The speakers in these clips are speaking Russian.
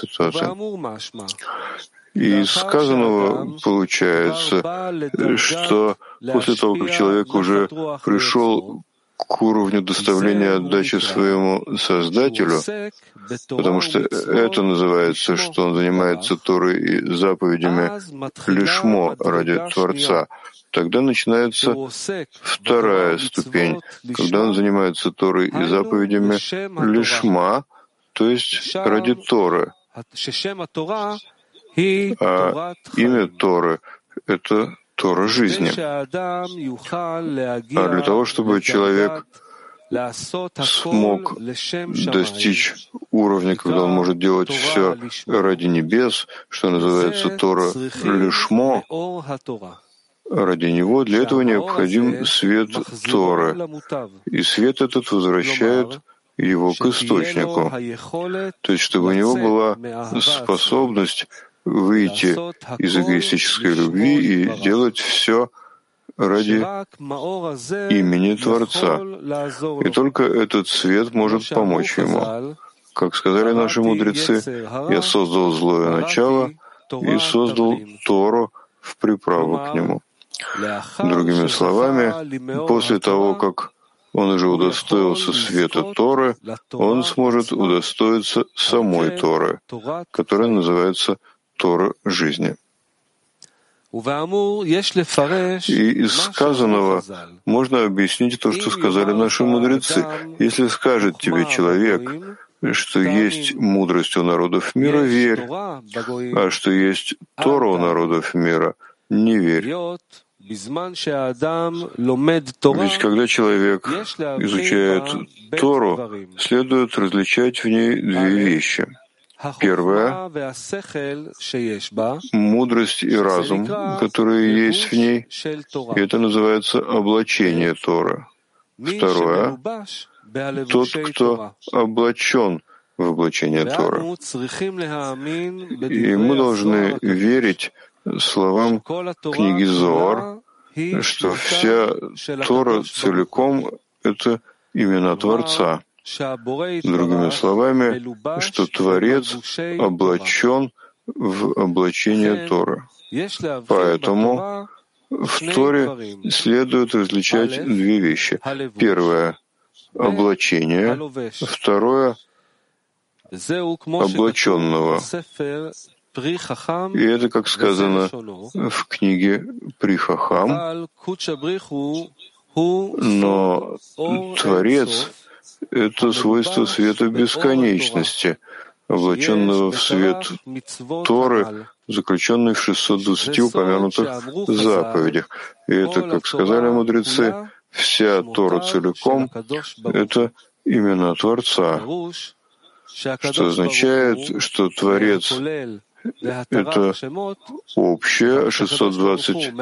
Цитата. из сказанного получается, что после того, как человек уже пришел к уровню доставления отдачи своему Создателю, потому что это называется, что он занимается Торой и заповедями лишмо ради Творца, тогда начинается вторая ступень, когда он занимается Торой и заповедями лишма, то есть ради Торы. А имя Торы — это Тора жизни. А для того, чтобы человек смог достичь уровня, когда он может делать все ради небес, что называется Тора Лишмо, ради него, для этого необходим свет Торы. И свет этот возвращает его к источнику. То есть, чтобы у него была способность выйти из эгоистической любви и делать все ради имени Творца. И только этот свет может помочь ему. Как сказали наши мудрецы, «Я создал злое начало и создал Тору в приправу к нему». Другими словами, после того, как он уже удостоился света Торы, он сможет удостоиться самой Торы, которая называется Тора жизни. И из сказанного можно объяснить то, что сказали наши мудрецы. Если скажет тебе человек, что есть мудрость у народов мира, верь, а что есть Тора у народов мира, не верь. Ведь когда человек изучает Тору, следует различать в ней две вещи — Первое — мудрость и разум, которые есть в ней, и это называется облачение Торы. Второе — тот, кто облачен в облачение Торы. И мы должны верить словам книги Зоар, что вся Тора целиком — это имена Творца. Другими словами, что Творец облачен в облачение Торы. Поэтому в Торе следует различать две вещи. Первое — облачение, второе — облаченного. И это, как сказано в книге Прихахам, но Творец — это свойство света бесконечности, облаченного в свет Торы, заключенный в 620 упомянутых заповедях. И это, как сказали мудрецы, вся Тора целиком — это имена Творца, что означает, что Творец — это общее, 620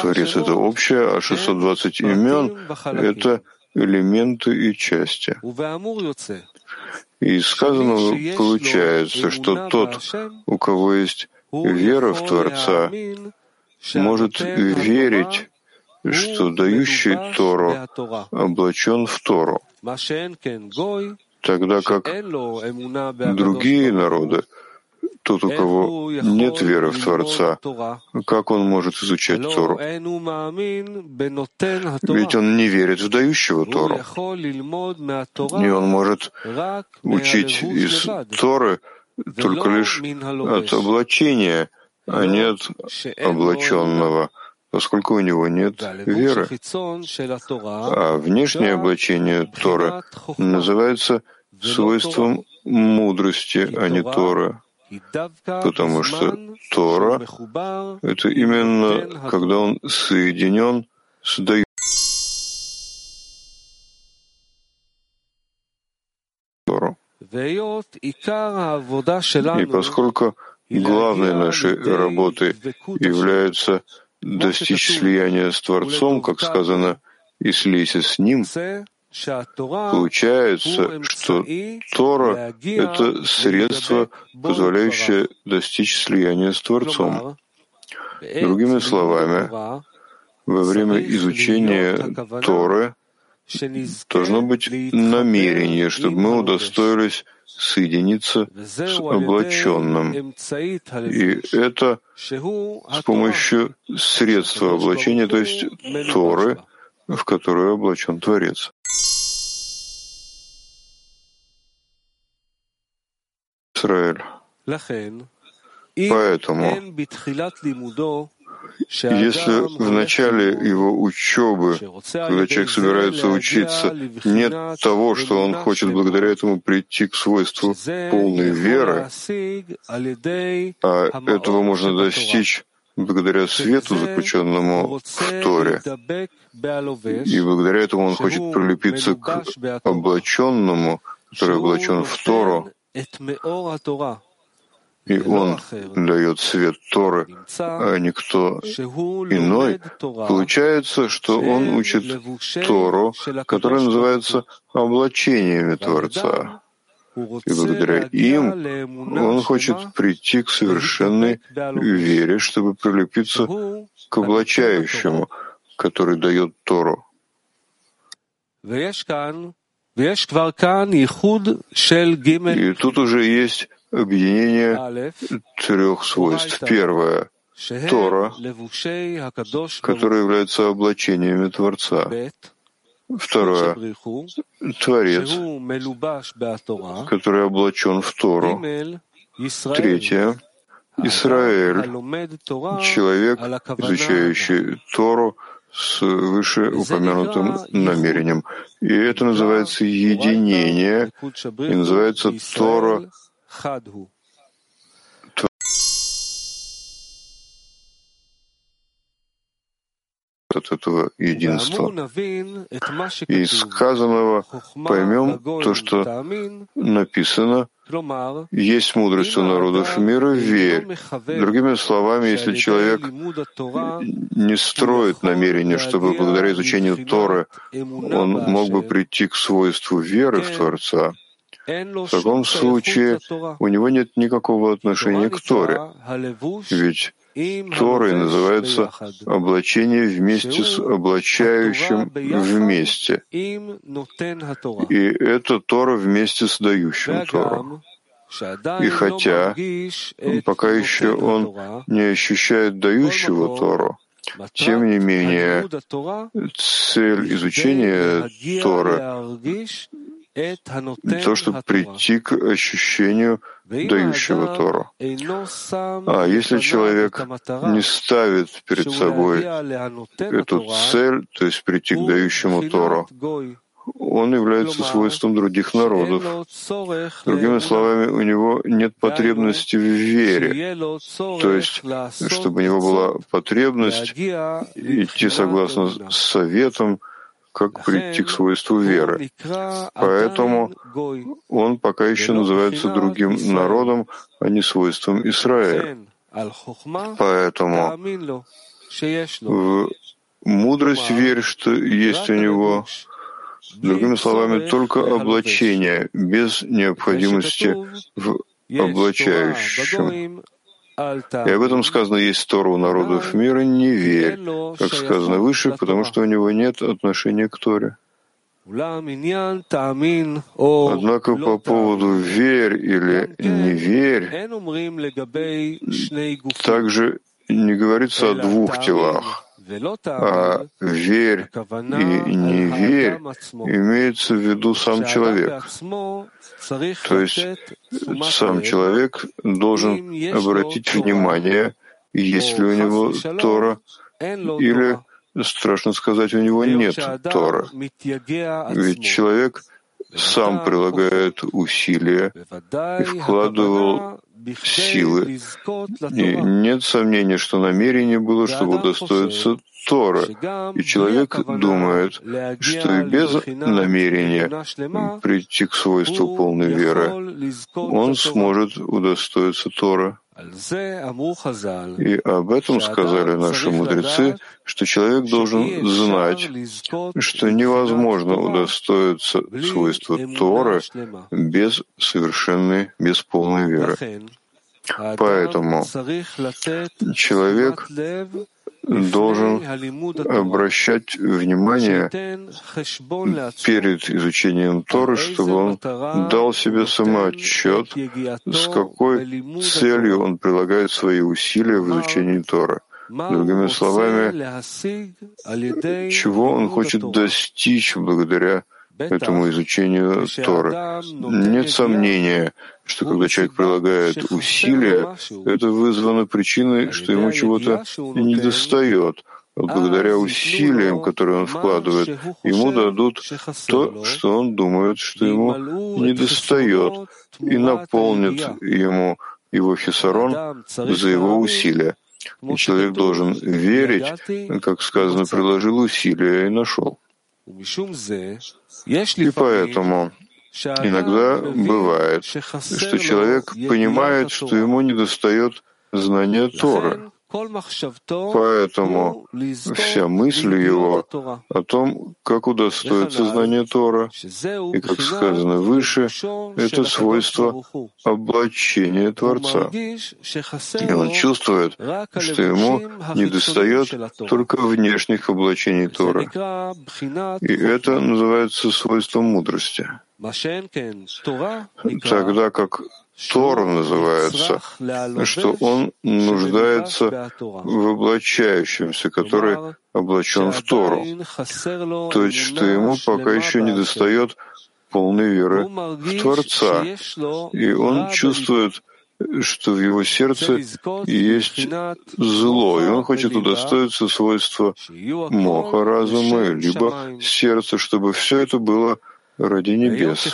Творец — это общее, а 620 имен — это элементы и части. И из сказанного получается, что тот, у кого есть вера в Творца, может верить, что дающий Тору облачен в Тору, тогда как другие народы — тот, у кого нет веры в Творца, как он может изучать Тору? Ведь он не верит в дающего Тору. И он может учить из Торы только лишь от облачения, а не от облаченного, поскольку у него нет веры. А внешнее облачение Торы называется свойством мудрости, а не Торы потому что Тора — это именно когда он соединен с дающим. И поскольку главной нашей работой является достичь слияния с Творцом, как сказано, и слейся с Ним, Получается, что Тора — это средство, позволяющее достичь слияния с Творцом. Другими словами, во время изучения Торы должно быть намерение, чтобы мы удостоились соединиться с облаченным. И это с помощью средства облачения, то есть Торы, в которую облачен Творец. Израиль. Поэтому если в начале его учебы, когда человек собирается учиться, нет того, что он хочет благодаря этому прийти к свойству полной веры, а этого можно достичь благодаря свету, заключенному в Торе, и благодаря этому он хочет прилепиться к облаченному, который облачен в Тору, и он дает свет Торы, а никто иной, получается, что он учит Тору, которая называется облачениями Творца. И благодаря им он хочет прийти к совершенной вере, чтобы прилепиться к облачающему, который дает Тору. И тут уже есть объединение трех свойств. Первое — Тора, которая является облачениями Творца. Второе — Творец, который облачен в Тору. Третье — Израиль, человек, изучающий Тору с вышеупомянутым намерением. И это называется единение, и называется Тора от этого единства. И из сказанного поймем то, что написано, есть мудрость у народов мира, верь. Другими словами, если человек не строит намерение, чтобы благодаря изучению Торы он мог бы прийти к свойству веры в Творца, в таком случае у него нет никакого отношения к Торе, ведь Торой называется облачение вместе с облачающим вместе. И это Тора вместе с дающим Тору. И хотя пока еще он не ощущает дающего Тору, тем не менее, цель изучения Торы то, чтобы прийти к ощущению дающего Тору. А если человек не ставит перед собой эту цель, то есть прийти к дающему Тору, он является свойством других народов. Другими словами, у него нет потребности в вере, то есть, чтобы у него была потребность идти согласно с советом, как прийти к свойству веры. Поэтому он пока еще называется другим народом, а не свойством Израиля. Поэтому в мудрость верь, что есть у него, другими словами, только облачение, без необходимости в облачающем. И об этом сказано, есть Тора у народов мира, не верь, как сказано выше, потому что у него нет отношения к Торе. Однако по поводу верь или не верь, также не говорится о двух телах а верь и не верь имеется в виду сам человек. То есть сам человек должен обратить внимание, есть ли у него Тора, или, страшно сказать, у него нет Тора. Ведь человек сам прилагает усилия и вкладывал силы. И нет сомнения, что намерение было, чтобы удостоиться Тора. И человек думает, что и без намерения прийти к свойству полной веры он сможет удостоиться Тора. И об этом сказали наши мудрецы, что человек должен знать, что невозможно удостоиться свойства Торы без совершенной, без полной веры. Поэтому человек должен обращать внимание перед изучением Торы, чтобы он дал себе самоотчет, с какой целью он прилагает свои усилия в изучении Торы. Другими словами, чего он хочет достичь благодаря этому изучению Торы. Нет сомнения, что когда человек прилагает усилия, это вызвано причиной, что ему чего-то не достает. Благодаря усилиям, которые он вкладывает, ему дадут то, что он думает, что ему не достает, и наполнит ему его хисарон за его усилия. И человек должен верить, как сказано, приложил усилия и нашел. И поэтому иногда бывает, что человек понимает, что ему недостает знания Торы, Поэтому вся мысль его о том, как удостоится знания Тора, и, как сказано выше, это свойство облачения Творца. И он чувствует, что ему недостает только внешних облачений Тора. И это называется свойством мудрости. Тогда как Тора называется, что он нуждается в облачающемся, который облачен в Тору. То есть, что ему пока еще не достает полной веры в Творца. И он чувствует, что в его сердце есть зло, и он хочет удостоиться свойства моха разума, либо сердца, чтобы все это было ради небес.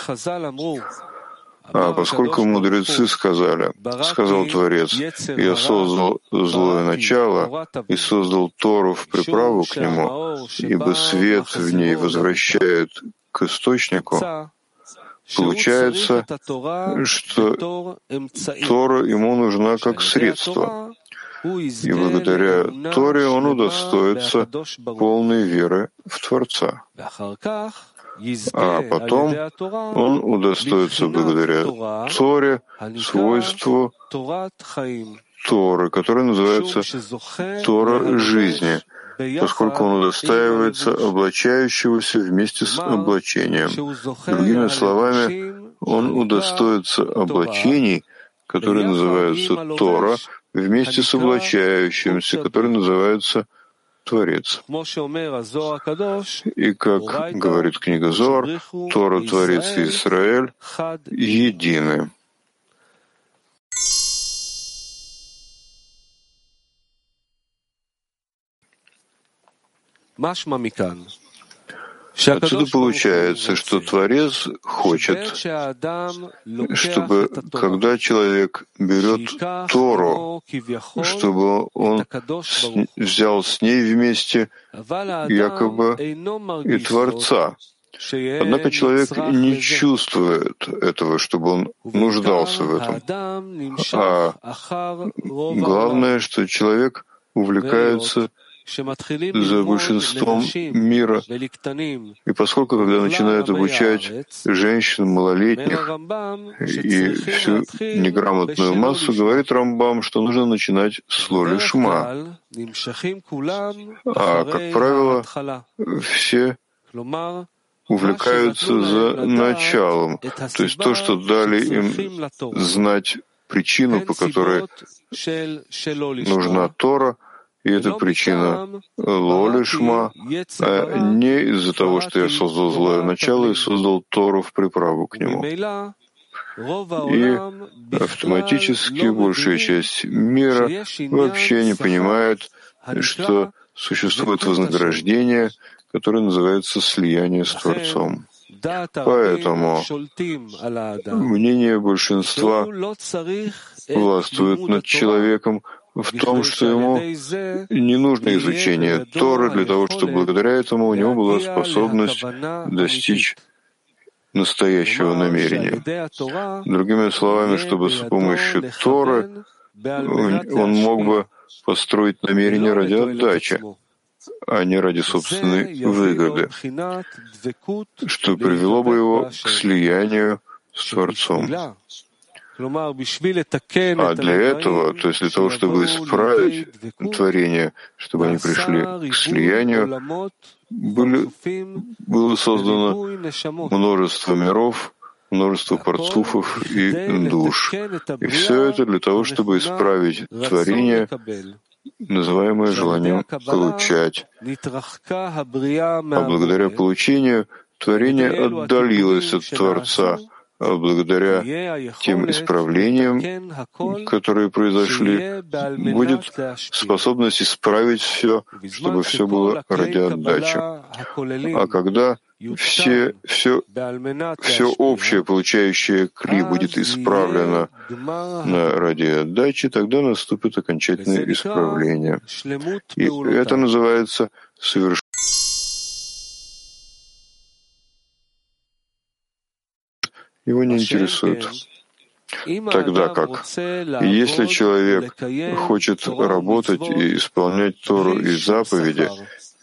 А поскольку мудрецы сказали, сказал Творец, я создал злое начало и создал Тору в приправу к нему, ибо свет в ней возвращает к источнику, получается, что Тора ему нужна как средство, и благодаря Торе он удостоится полной веры в Творца а потом он удостоится благодаря Торе свойству Торы, которое называется Тора жизни, поскольку он удостаивается облачающегося вместе с облачением. Другими словами, он удостоится облачений, которые называются Тора, вместе с облачающимся, которые называются Творец. И как говорит книга Зор, Тора, Творец и Израиль едины. Отсюда получается, что Творец хочет, чтобы когда человек берет Тору, чтобы он взял с ней вместе якобы и Творца. Однако человек не чувствует этого, чтобы он нуждался в этом. А главное, что человек увлекается за большинством мира. И поскольку, когда начинают обучать женщин малолетних и всю неграмотную массу, говорит Рамбам, что нужно начинать с Лоли Шма. А, как правило, все увлекаются за началом, то есть то, что дали им знать причину, по которой нужна Тора — и это причина лолишма, а не из-за того, что я создал злое начало и создал Тору в приправу к нему. И автоматически большая часть мира вообще не понимает, что существует вознаграждение, которое называется слияние с Творцом. Поэтому мнение большинства властвует над человеком, в том, что ему не нужно изучение Торы для того, чтобы благодаря этому у него была способность достичь настоящего намерения. Другими словами, чтобы с помощью Торы он мог бы построить намерение ради отдачи, а не ради собственной выгоды, что привело бы его к слиянию с Творцом. А для этого, то есть для того, чтобы исправить творение, чтобы они пришли к слиянию, были, было создано множество миров, множество парцуфов и душ. И все это для того, чтобы исправить творение, называемое желанием получать. А благодаря получению творение отдалилось от Творца, благодаря тем исправлениям, которые произошли, будет способность исправить все, чтобы все было ради отдачи. А когда все, все, все общее, получающее кли, будет исправлено ради отдачи, тогда наступит окончательное исправление. И это называется совершенно его не интересует. Тогда как? Если человек хочет работать и исполнять Тору и заповеди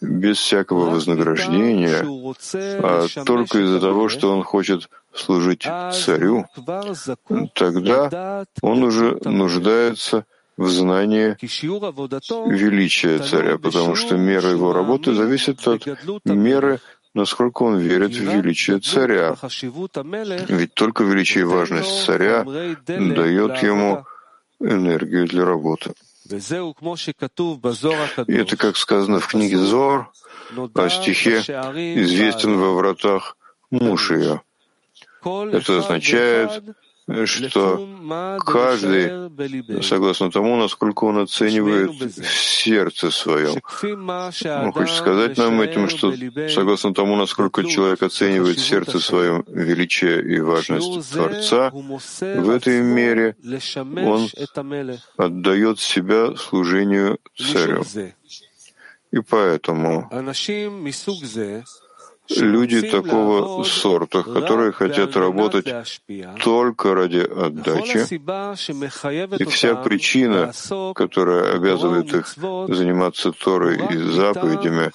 без всякого вознаграждения, а только из-за того, что он хочет служить царю, тогда он уже нуждается в знании величия царя, потому что мера его работы зависит от меры насколько он верит в величие царя. Ведь только величие и важность царя дает ему энергию для работы. И это, как сказано в книге Зор, о стихе «Известен во вратах муж ее». Это означает, что каждый, согласно тому, насколько он оценивает в сердце своем. Он хочет сказать нам этим, что согласно тому, насколько человек оценивает в сердце своем величие и важность Творца, в этой мере он отдает себя служению царю. И поэтому люди такого сорта, которые хотят работать только ради отдачи, и вся причина, которая обязывает их заниматься Торой и заповедями,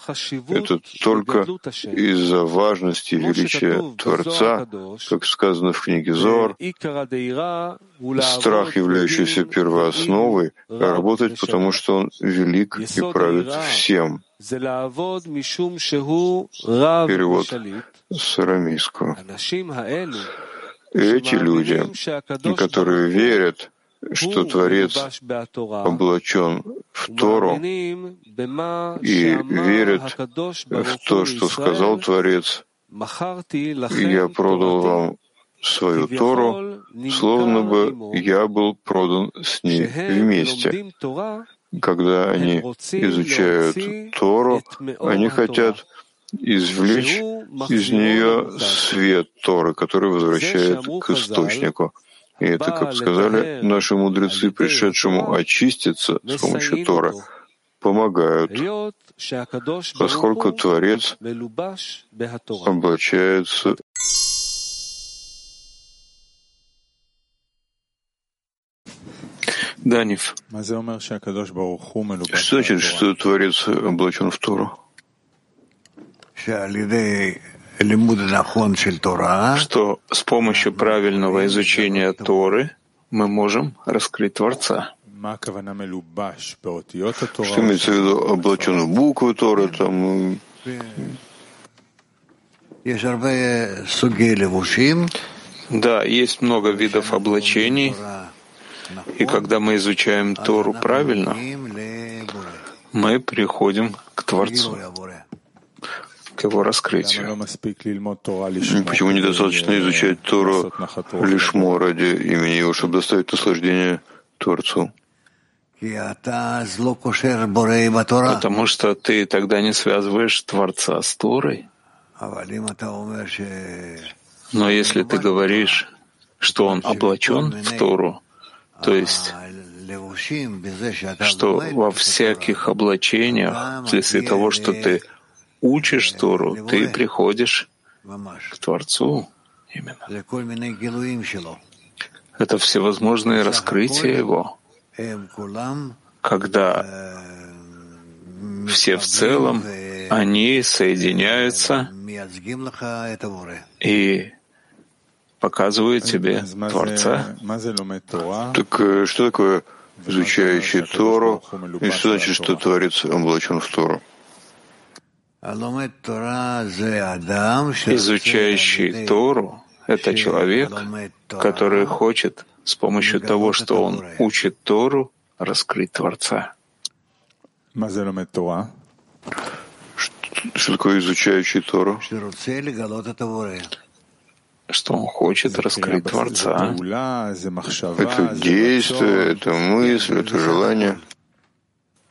это только из-за важности и величия Творца, как сказано в книге Зор, страх, являющийся первоосновой, работать, потому что он велик и правит всем. Перевод с арамейского. Эти люди, которые верят, что Творец облачен в Тору и верят в то, что сказал Творец, я продал вам свою Тору, словно бы я был продан с ней вместе когда они изучают Тору, они хотят извлечь из нее свет Торы, который возвращает к источнику. И это, как сказали наши мудрецы, пришедшему очиститься с помощью Торы, помогают, поскольку Творец облачается Данив. Что значит, что Творец облачен в Тору? Что с помощью правильного изучения Торы мы можем раскрыть Творца. Что имеется в виду? Облачен в буквы Торы? Там... Да, есть много видов облачений, и когда мы изучаем Тору правильно, мы приходим к Творцу, к его раскрытию. Почему недостаточно изучать Тору лишь ради имени его, чтобы доставить наслаждение Творцу? Потому что ты тогда не связываешь Творца с Торой. Но если ты говоришь, что он облачен в Тору, то есть, что во всяких облачениях, вследствие того, что ты учишь Тору, ты приходишь к Творцу именно. Это всевозможные раскрытия Его, когда все в целом, они соединяются и показывают тебе Творца. Так э, что такое изучающий Тору, и что значит, что Творец облачен в Тору? Изучающий Тору — это человек, который хочет с помощью того, что он учит Тору, раскрыть Творца. Что, что такое изучающий Тору? Что он хочет раскрыть Творца. Это действие, это мысль, это желание.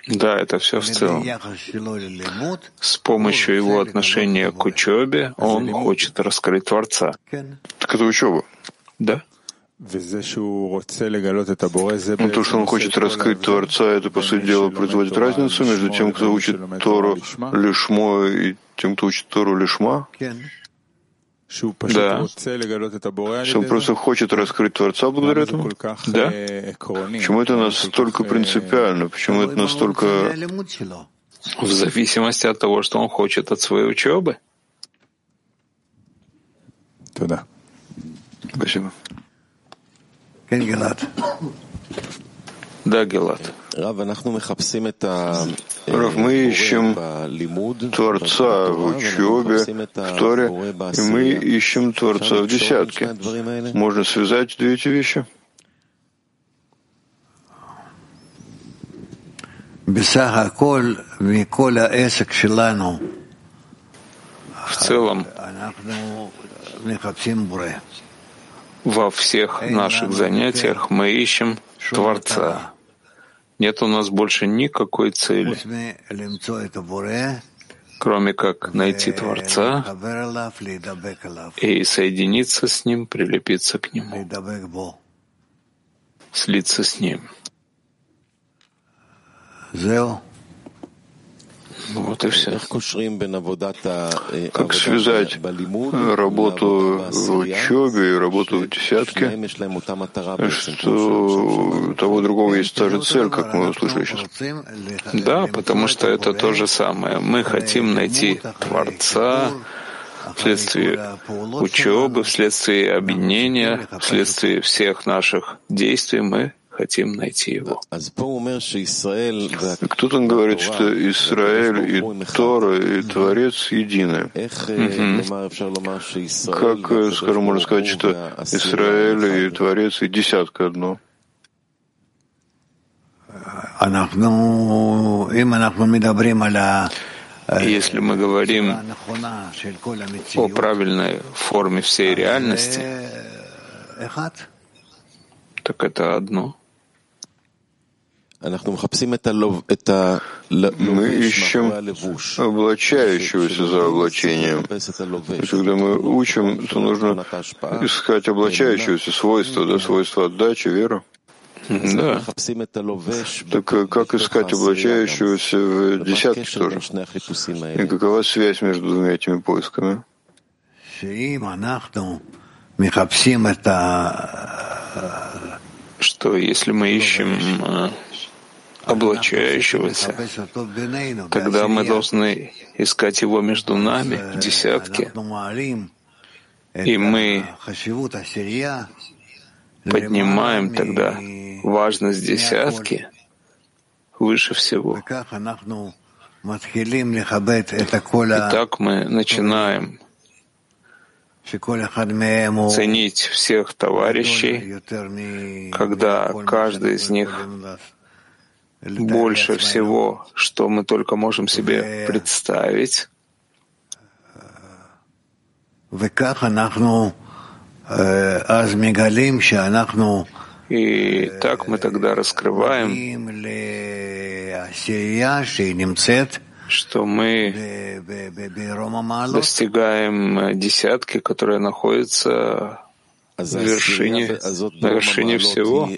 Да, это все в целом. С помощью его отношения к учебе он хочет раскрыть Творца. Так это учеба. Да. Ну, то, что он хочет раскрыть Творца, это, по сути дела, производит разницу между тем, кто учит Тору лишмо, и тем, кто учит Тору лишма? Да. Что он просто хочет раскрыть Творца благодаря этому? Да. Почему это настолько принципиально? Почему это настолько... В зависимости от того, что он хочет от своей учебы. Туда. Спасибо. Да, Гелат. Рав, мы ищем Творца в учебе, в Торе, и мы ищем Творца в десятке. Можно связать две эти вещи? В целом, во всех наших занятиях мы ищем Творца. Нет у нас больше никакой цели, кроме как найти Творца и соединиться с Ним, прилепиться к Нему, слиться с Ним. Вот и все. Как связать работу в учебе и работу в десятке, что у того другого есть та же цель, как мы услышали сейчас. Да, потому что это то же самое. Мы хотим найти Творца, вследствие учебы, вследствие объединения, вследствие всех наших действий мы хотим найти его. Кто-то говорит, что Израиль и Тора, и Творец едины. Как, скажем, можно сказать, что Израиль и Творец и десятка одно? Если мы говорим о правильной форме всей реальности, так это одно. Мы ищем облачающегося за облачением. И когда мы учим, то нужно искать облачающегося свойства, да, свойства отдачи, веру. Да. Так э, как искать облачающегося в десятке тоже? И какова связь между двумя этими поисками? Что если мы ищем э, облачающегося. Тогда мы должны искать его между нами в десятке. И мы поднимаем тогда важность десятки выше всего. И так мы начинаем ценить всех товарищей, когда каждый из них больше всего, что мы только можем себе представить. И так мы тогда раскрываем, что мы достигаем десятки, которая находится на вершине, на вершине всего.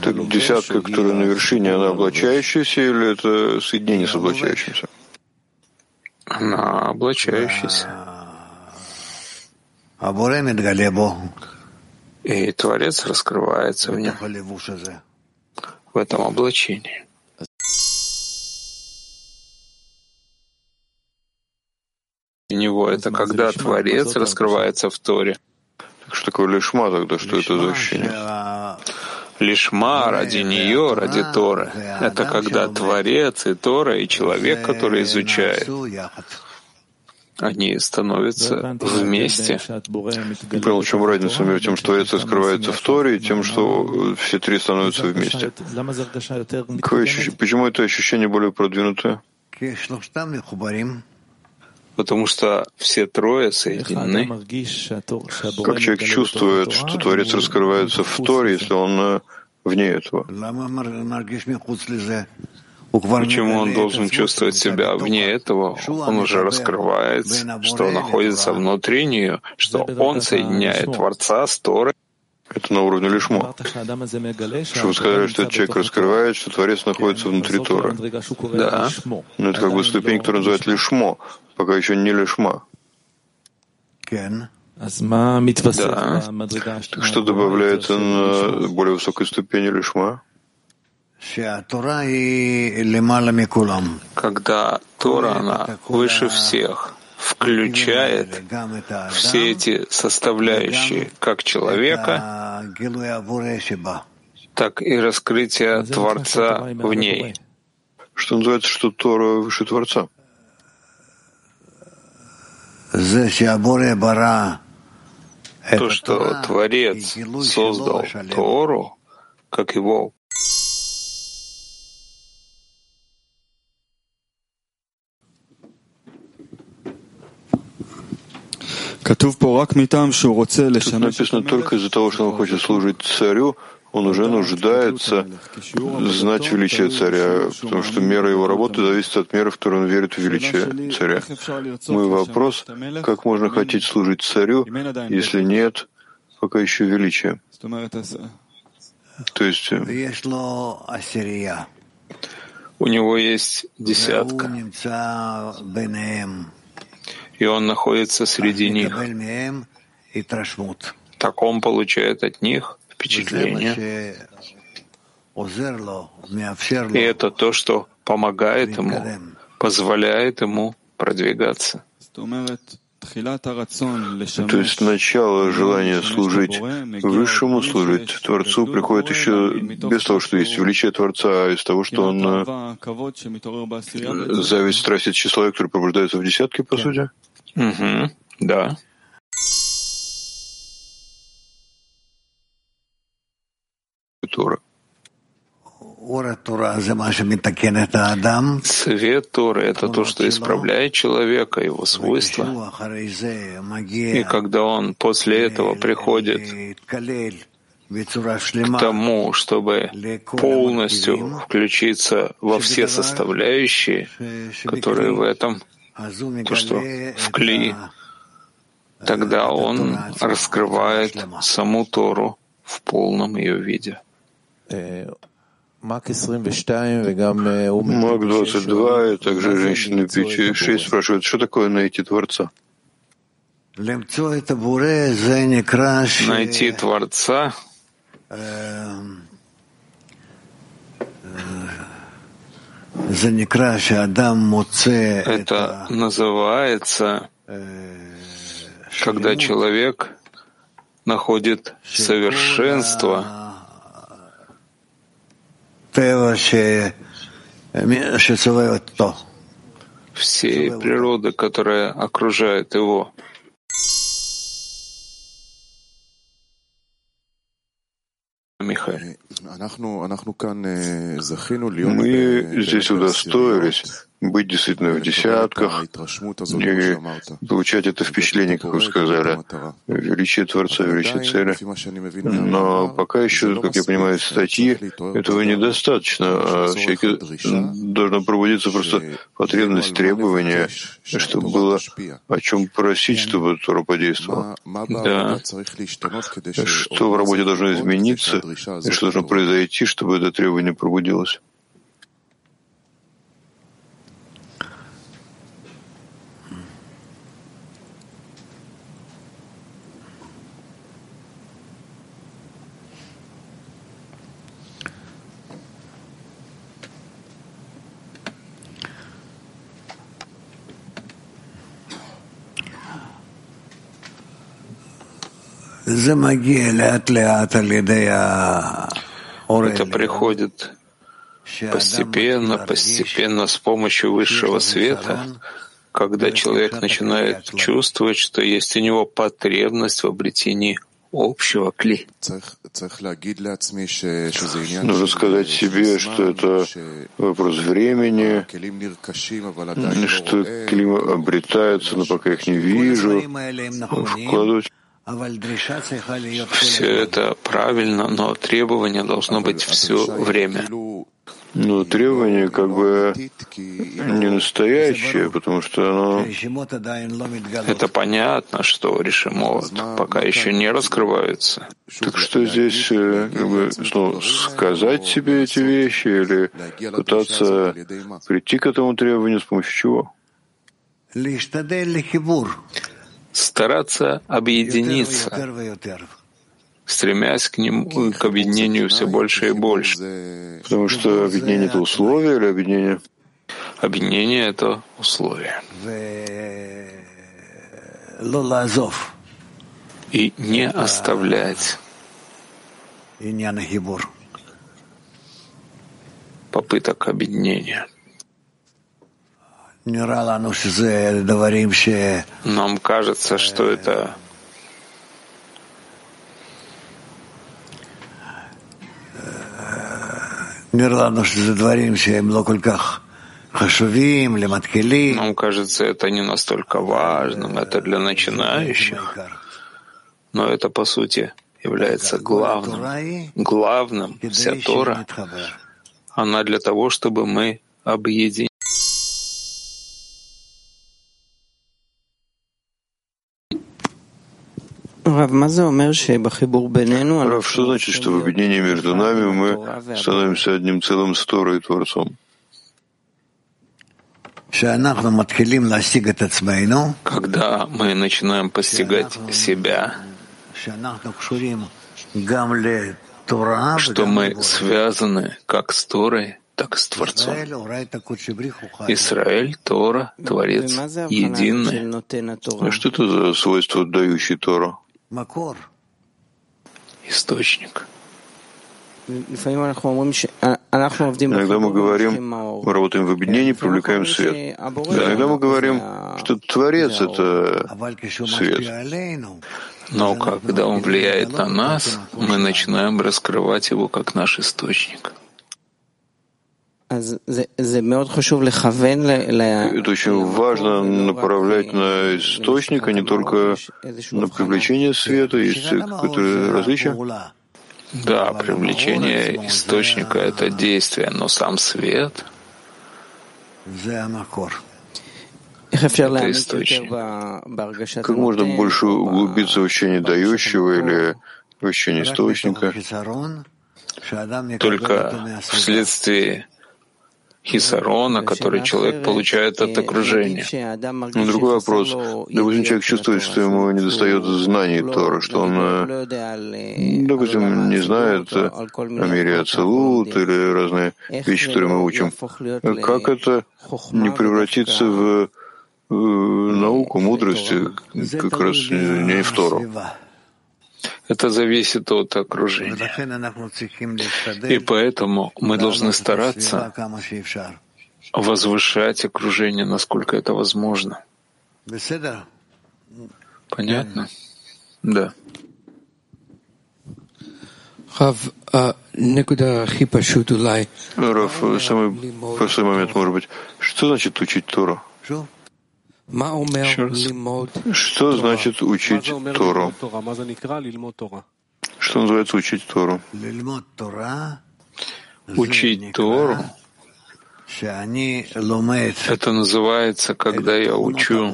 Так десятка, которая на вершине, она облачающаяся или это соединение с облачающимся? Она облачающаяся. И Творец раскрывается в нем, в этом облачении. У него это когда Творец раскрывается в Торе. Что такое лишма тогда? Что это за ощущение? Лишма ради нее, ради Торы. Это когда Творец и Тора, и человек, который изучает, они становятся вместе. Не понял, в чем разница между тем, что Творец скрывается в Торе, и тем, что все три становятся вместе. Почему это ощущение более продвинутое? Потому что все трое соединены. Как человек чувствует, что Творец раскрывается в Торе, если он э, вне этого? Почему он должен чувствовать себя вне этого? Он уже раскрывается, что находится внутри нее, что он соединяет Творца с Торой. Это на уровне лишмо. Что вы сказали, что человек раскрывает, что Творец находится внутри Тора. Да. Но это как бы ступень, которую называют лишмо, пока еще не лишма. Да. Что добавляется на более высокой ступени лишма? Когда Тора, она выше всех, включает все эти составляющие как человека, так и раскрытие Творца в ней. Что называется, что Тора выше Творца? То, что Творец создал Тору, как его Тут написано только из-за того, что он хочет служить царю, он уже нуждается знать величие царя, потому что мера его работы зависит от меры, в которой он верит в величие царя. Мой вопрос, как можно хотеть служить царю, если нет пока еще величия? То есть э, у него есть десятка и он находится среди них. Так он получает от них впечатление. И это то, что помогает ему, позволяет ему продвигаться. То есть начало желания служить Высшему, служить Творцу приходит еще без того, что есть величие Творца, а из того, что он э, зависть, страсть и тщеславие, которые пробуждаются в десятке, по сути? Угу, да. Тора. Свет Торы — это то, что исправляет человека, его свойства. И когда он после этого приходит к тому, чтобы полностью включиться во все составляющие, которые в этом, то, что в Кли, тогда он раскрывает саму Тору в полном ее виде. Мак 22 и также женщины 6 спрашивают, что такое найти Творца? Найти Творца? это называется, когда человек находит совершенство всей природы, которая окружает его. Михаил. Мы здесь удостоились быть действительно в десятках и получать это впечатление, как вы сказали, величие Творца, величие цели. Но пока еще, как я понимаю, статьи этого недостаточно. А человеке должна пробудиться просто потребность, требования, чтобы было о чем просить, чтобы Тора подействовала. Да. Что в работе должно измениться, и что должно произойти, чтобы это требование пробудилось. Это приходит постепенно, постепенно с помощью высшего света, когда человек начинает чувствовать, что есть у него потребность в обретении общего кли. Нужно сказать себе, что это вопрос времени, что клима обретаются, но пока их не вижу, вкладывать все это правильно, но требование должно быть все время. Но требование как бы не настоящее, потому что оно... Это понятно, что решимот пока еще не раскрывается. Так что здесь э, как бы, ну, сказать себе эти вещи или пытаться прийти к этому требованию с помощью чего? Стараться объединиться стремясь к ним, к объединению все больше и больше. Потому что объединение — это условие или объединение? Объединение — это условие. И не оставлять попыток объединения. Нам кажется, что это Нам кажется, это не настолько важным, это для начинающих, но это, по сути, является главным. Главным вся Тора, она для того, чтобы мы объединились. Рав, что значит, что в объединении между нами мы становимся одним целым с Торой и Творцом? Когда мы начинаем постигать себя, что мы связаны как с Торой, так и с Творцом. Израиль, Тора, Творец, единый. А что это за свойство, дающий Тору? Источник. Иногда мы говорим, мы работаем в объединении, привлекаем свет. Иногда мы говорим, что Творец — это свет. Но когда он влияет на нас, мы начинаем раскрывать его как наш источник. Это очень важно направлять на источник, а не только на привлечение света. Есть какое-то различие? Да, привлечение источника — это действие, но сам свет — это источник. Как можно больше углубиться в ощущение дающего или в ощущение источника? Только вследствие хисарона, который человек получает от окружения. Но другой вопрос. Допустим, человек чувствует, что ему не достает знаний Тора, что он, э, допустим, не знает о мире Ацелут или разные вещи, которые мы учим. Как это не превратиться в науку, мудрость, как раз не в Тору? Это зависит от окружения. И поэтому мы должны стараться возвышать окружение, насколько это возможно. Понятно? Да. Раф, самый простой момент, может быть. Что значит учить Тору? Еще раз. Что значит учить Тору? Что называется учить Тору? Учить Тору — это называется, когда я учу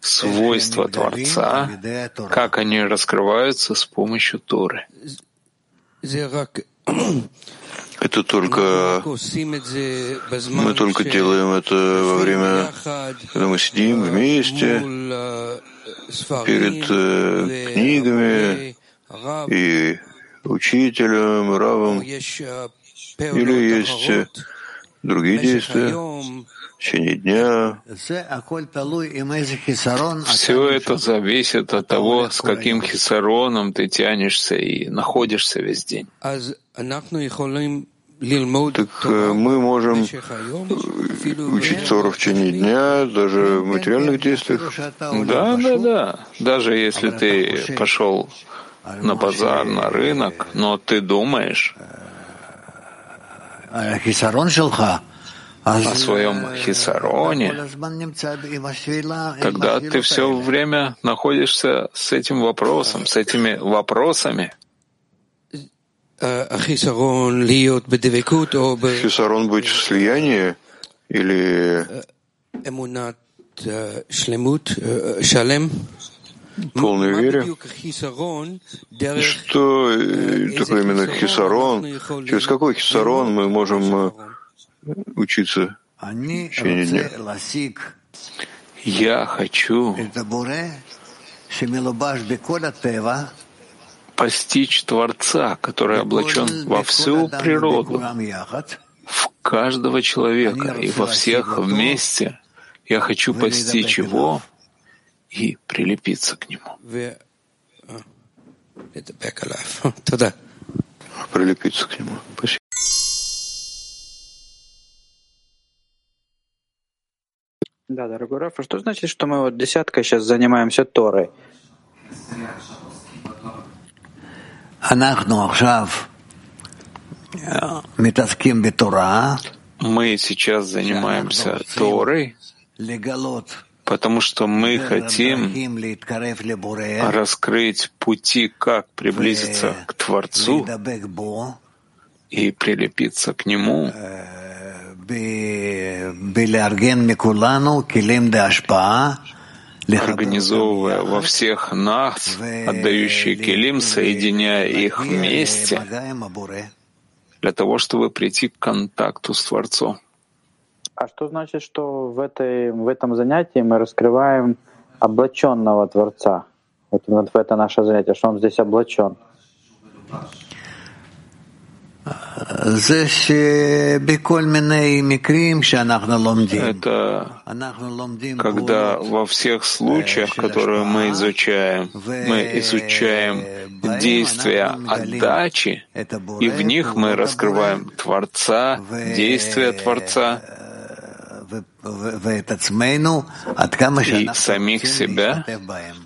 свойства Творца, как они раскрываются с помощью Торы. Это только мы только делаем это во время, когда мы сидим вместе перед э, книгами и учителем, равом, или есть другие действия в течение дня. Все это зависит от того, с каким хисароном ты тянешься и находишься весь день. Так э, мы можем учить Тору в течение дня, даже в материальных действиях. Да, да, да. Даже если ты пошел на базар, на рынок, но ты думаешь о своем хисароне, когда ты все время находишься с этим вопросом, с этими вопросами. Хисарон быть в слиянии или полной вере. Что такое именно хисарон? Через какой хисарон мы можем учиться в течение дня? Я хочу постичь Творца, который облачен во всю природу, в каждого человека и во всех вместе. Я хочу постичь его и прилепиться к нему. Прилепиться к нему. Спасибо. Да, дорогой Раф, а что значит, что мы вот десяткой сейчас занимаемся Торой? Мы сейчас занимаемся Торой, потому что мы хотим раскрыть пути, как приблизиться к Творцу и прилепиться к Нему, организовывая во всех нас отдающие келим, соединяя их вместе, для того, чтобы прийти к контакту с Творцом. А что значит, что в, этой, в этом занятии мы раскрываем облаченного Творца? Вот, вот это наше занятие, что он здесь облачен. Это когда во всех случаях, которые мы изучаем, мы изучаем действия отдачи, и в них мы раскрываем Творца, действия Творца, и самих себя,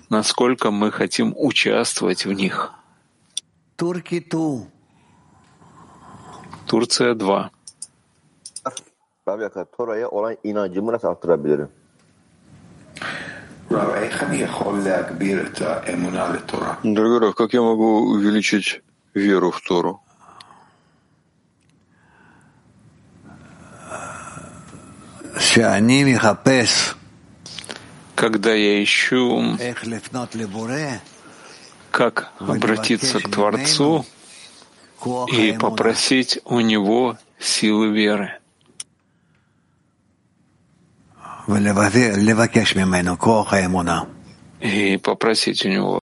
насколько мы хотим участвовать в них. Турция 2. Дорогой Раф, как я могу увеличить веру в Тору? Когда я ищу, как обратиться к Творцу и попросить у Него силы веры. И попросить у Него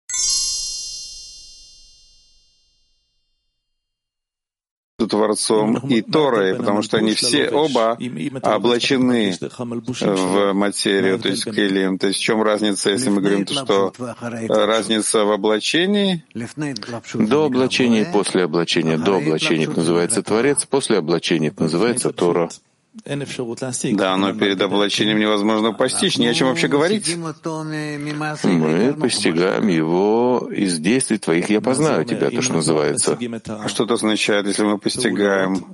Творцом и Торой, потому что они все оба облачены в материю, то есть Келим. То есть в чем разница, если мы говорим, что разница в облачении? До облачения и после облачения. До облачения это называется Творец, после облачения это называется Тора. Да, но перед облачением невозможно постичь, не о чем вообще говорить. Мы постигаем его из действий твоих. Я познаю тебя, то, что называется. А что это означает, если мы постигаем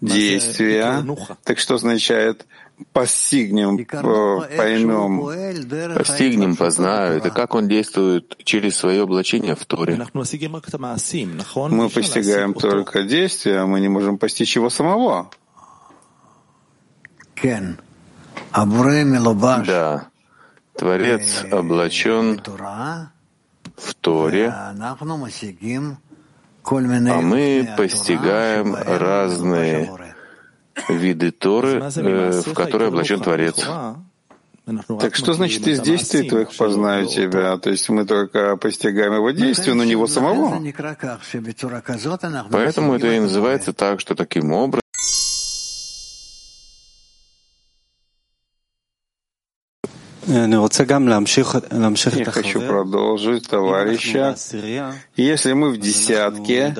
действия? Так что означает постигнем, поймем? Постигнем, познаю. Это как он действует через свое облачение в Торе. Мы постигаем только действия, а мы не можем постичь его самого. Да, Творец облачен в Торе, а мы постигаем разные виды Торы, э, в которые облачен Творец. Так что значит из действий твоих познаю тебя? То есть мы только постигаем его действия, но не его самого. Поэтому это и называется так, что таким образом Я хочу продолжить, товарища. Если мы в десятке,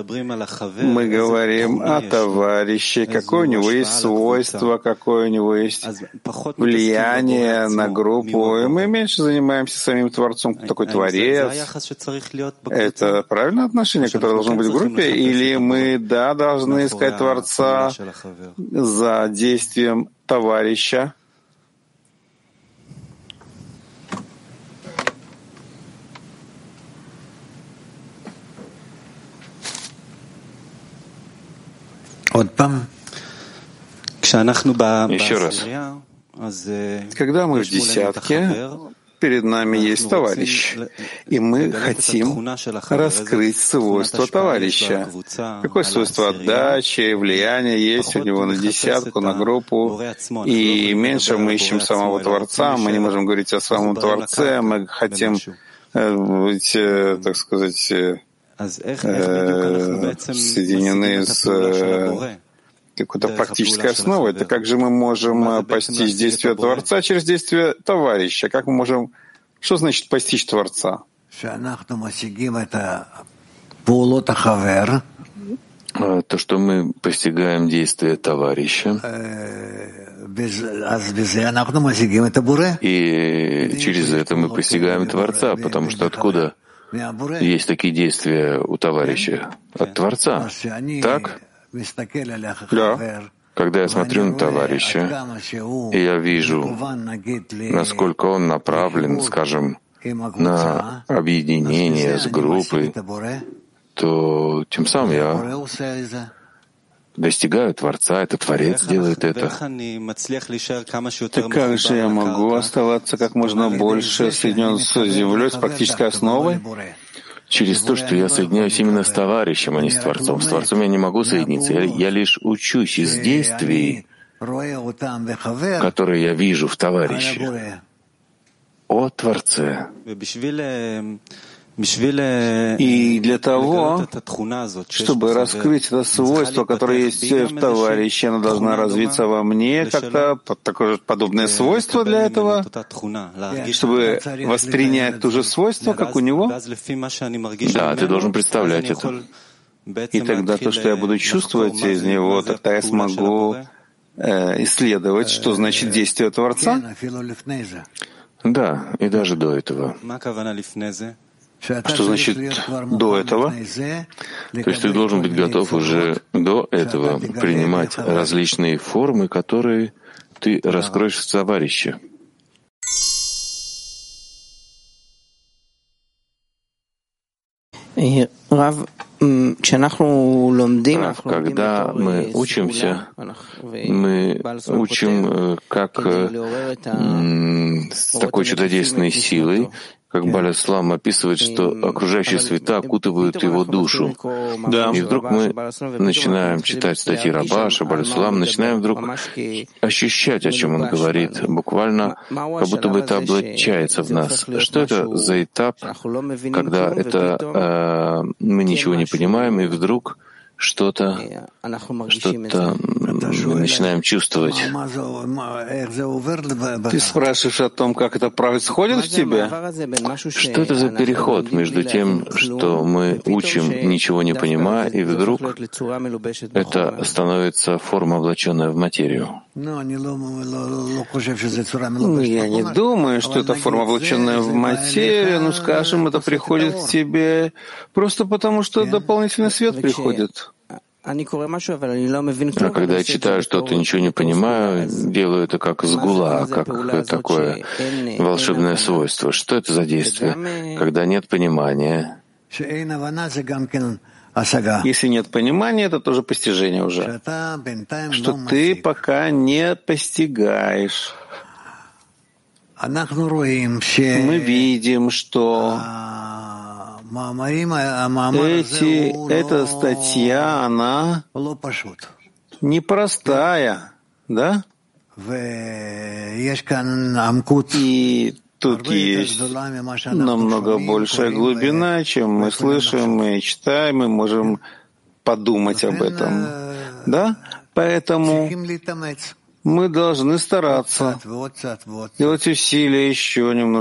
мы говорим о товарище, какое у него есть свойство, какое у него есть влияние на группу, и мы меньше занимаемся самим Творцом, кто такой Творец. Это правильное отношение, которое должно быть в группе, или мы, да, должны искать Творца за действием товарища? Еще раз. Когда мы в десятке, перед нами есть товарищ, и мы хотим раскрыть свойства товарища. Какое свойство отдачи, влияния есть у него на десятку, на группу, и меньше мы ищем самого Творца, мы не можем говорить о самом Творце, мы хотим э, быть, э, так сказать, э, соединены с какой-то практической основой. Это как же мы можем постичь действие Творца через действие товарища? Как мы можем... Что значит постичь Творца? То, что мы постигаем действие товарища, и через это мы постигаем Творца, потому что откуда есть такие действия у товарища? От Творца. Так? Да. Когда я смотрю на товарища, и я вижу, насколько он направлен, скажем, на объединение с группой, то тем самым я достигаю Творца, это Творец делает это. Так как же я могу оставаться как можно больше соединен с землей, с практической основой? через то, что я соединяюсь именно с товарищем, а не с Творцом. С Творцом я не могу соединиться. Я, я лишь учусь из действий, которые я вижу в товарище, о Творце. И для того, чтобы раскрыть это свойство, которое есть в товарище, оно должно развиться во мне, как-то такое же подобное свойство для этого, чтобы воспринять то же свойство, как у него. Да, ты должен представлять это. И тогда то, что я буду чувствовать из него, тогда я смогу э, исследовать, что значит действие Творца. Да, и даже до этого. Что значит до этого? То есть ты должен быть готов уже до этого принимать различные формы, которые ты раскроешь в товарище. Рав, когда мы учимся, мы учим как с такой чудодейственной силой, как Баляслам описывает, что окружающие света окутывают его душу. Да. И вдруг мы начинаем читать статьи Рабаша, Баляслам, начинаем вдруг ощущать, о чем он говорит, буквально, как будто бы это облачается в нас. Что это за этап, когда это э, мы ничего не понимаем, и вдруг что-то, что-то мы начинаем чувствовать. Ты спрашиваешь о том, как это происходит в тебе? Что это за переход между тем, что мы учим, ничего не понимая, и вдруг это становится форма, облаченная в материю? Ну, я не думаю, что это форма, облаченная в материю, ну, скажем, это приходит к тебе просто потому, что дополнительный свет приходит. А когда я читаю что-то, ничего не понимаю, делаю это как сгула, как такое волшебное свойство. Что это за действие? Когда нет понимания. Если нет понимания, это тоже постижение уже. Что ты пока не постигаешь. Мы видим, что эти, эта статья, она непростая, да? И тут есть намного большая глубина, чем мы слышим мы читаем, мы можем подумать об этом. Да? Поэтому Мы должны стараться, делать усилия еще немного.